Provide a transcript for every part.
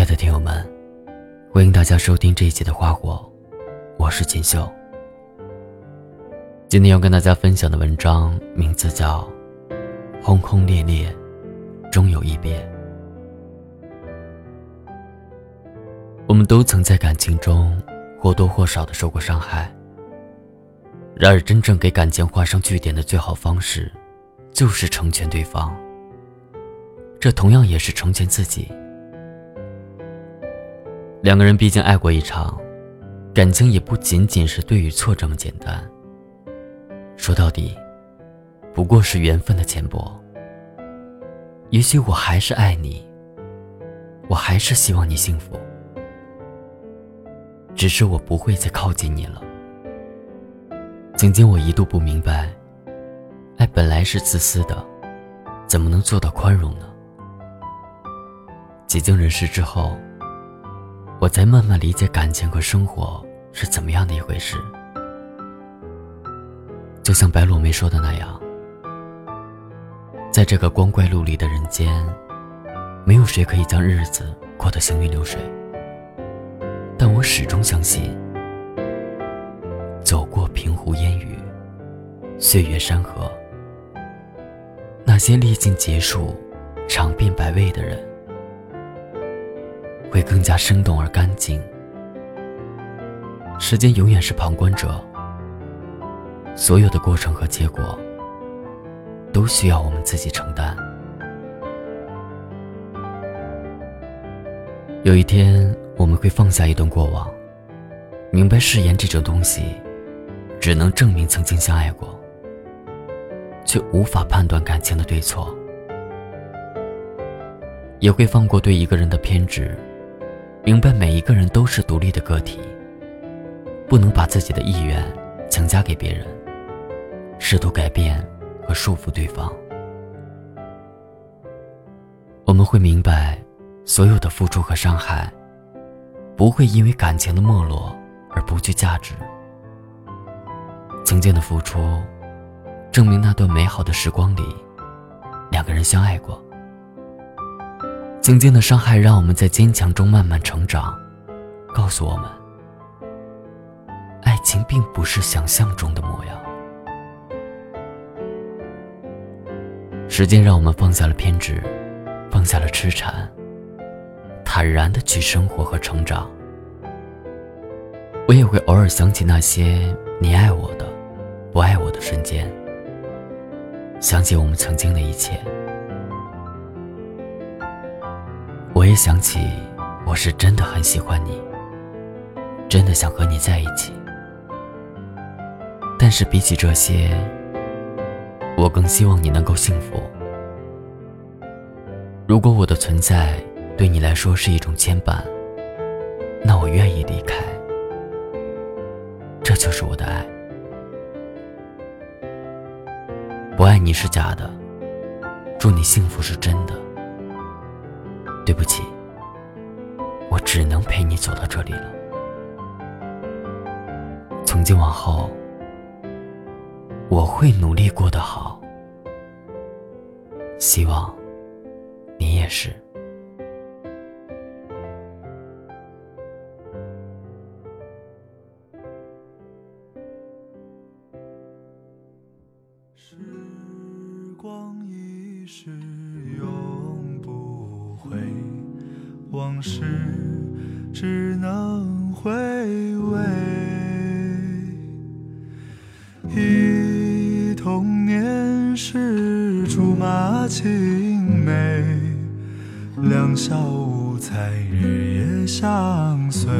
亲爱的听友们，欢迎大家收听这一期的《花火》，我是锦绣。今天要跟大家分享的文章名字叫《轰轰烈烈，终有一别》。我们都曾在感情中或多或少的受过伤害，然而真正给感情画上句点的最好方式，就是成全对方。这同样也是成全自己。两个人毕竟爱过一场，感情也不仅仅是对与错这么简单。说到底，不过是缘分的浅薄。也许我还是爱你，我还是希望你幸福，只是我不会再靠近你了。曾经我一度不明白，爱本来是自私的，怎么能做到宽容呢？几经人事之后。我才慢慢理解感情和生活是怎么样的一回事。就像白落梅说的那样，在这个光怪陆离的人间，没有谁可以将日子过得行云流水。但我始终相信，走过平湖烟雨，岁月山河，那些历尽劫数、尝遍百味的人。会更加生动而干净。时间永远是旁观者，所有的过程和结果都需要我们自己承担。有一天，我们会放下一段过往，明白誓言这种东西，只能证明曾经相爱过，却无法判断感情的对错。也会放过对一个人的偏执。明白每一个人都是独立的个体，不能把自己的意愿强加给别人，试图改变和束缚对方。我们会明白，所有的付出和伤害，不会因为感情的没落而不具价值。曾经的付出，证明那段美好的时光里，两个人相爱过。曾经的伤害让我们在坚强中慢慢成长，告诉我们，爱情并不是想象中的模样。时间让我们放下了偏执，放下了痴缠，坦然的去生活和成长。我也会偶尔想起那些你爱我的，不爱我的瞬间，想起我们曾经的一切。也想起，我是真的很喜欢你，真的想和你在一起。但是比起这些，我更希望你能够幸福。如果我的存在对你来说是一种牵绊，那我愿意离开。这就是我的爱。不爱你是假的，祝你幸福是真的。对不起，我只能陪你走到这里了。从今往后，我会努力过得好，希望你也是。往事只能回味，忆童年时竹马青梅，两小无猜日夜相随。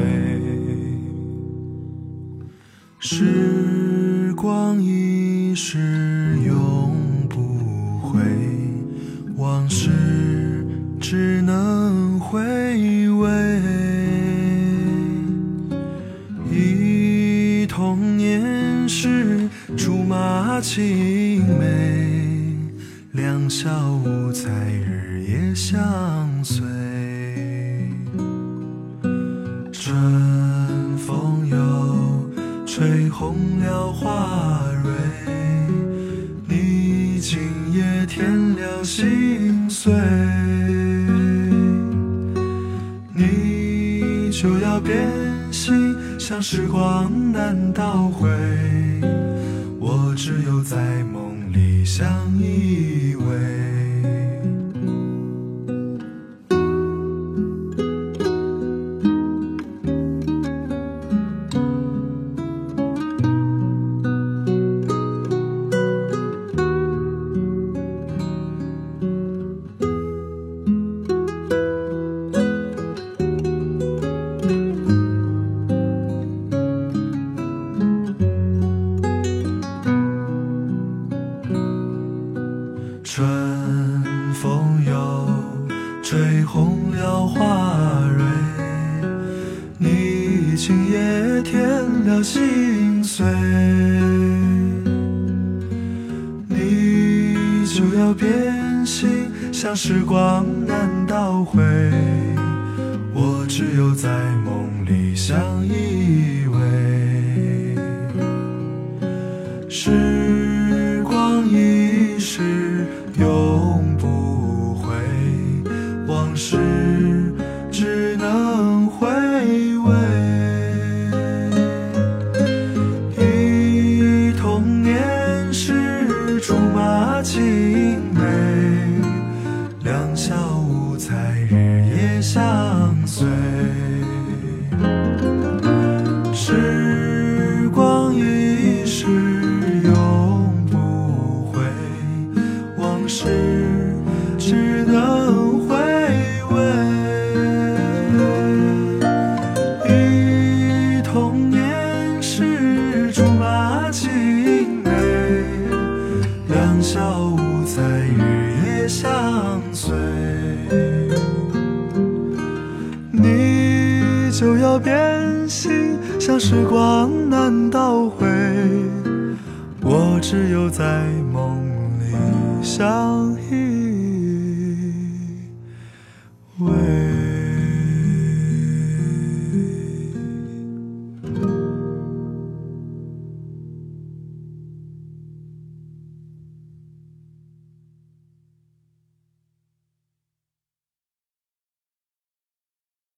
时光一逝青梅，两小无猜日夜相随。春风又吹红了花蕊，你今夜添了心碎。你就。要变心，像时光难倒回，只有在梦里相依心碎，你就要变心，像时光难倒回，我只有在梦里相依偎。是变心像时光难倒回我只有在梦里相依偎。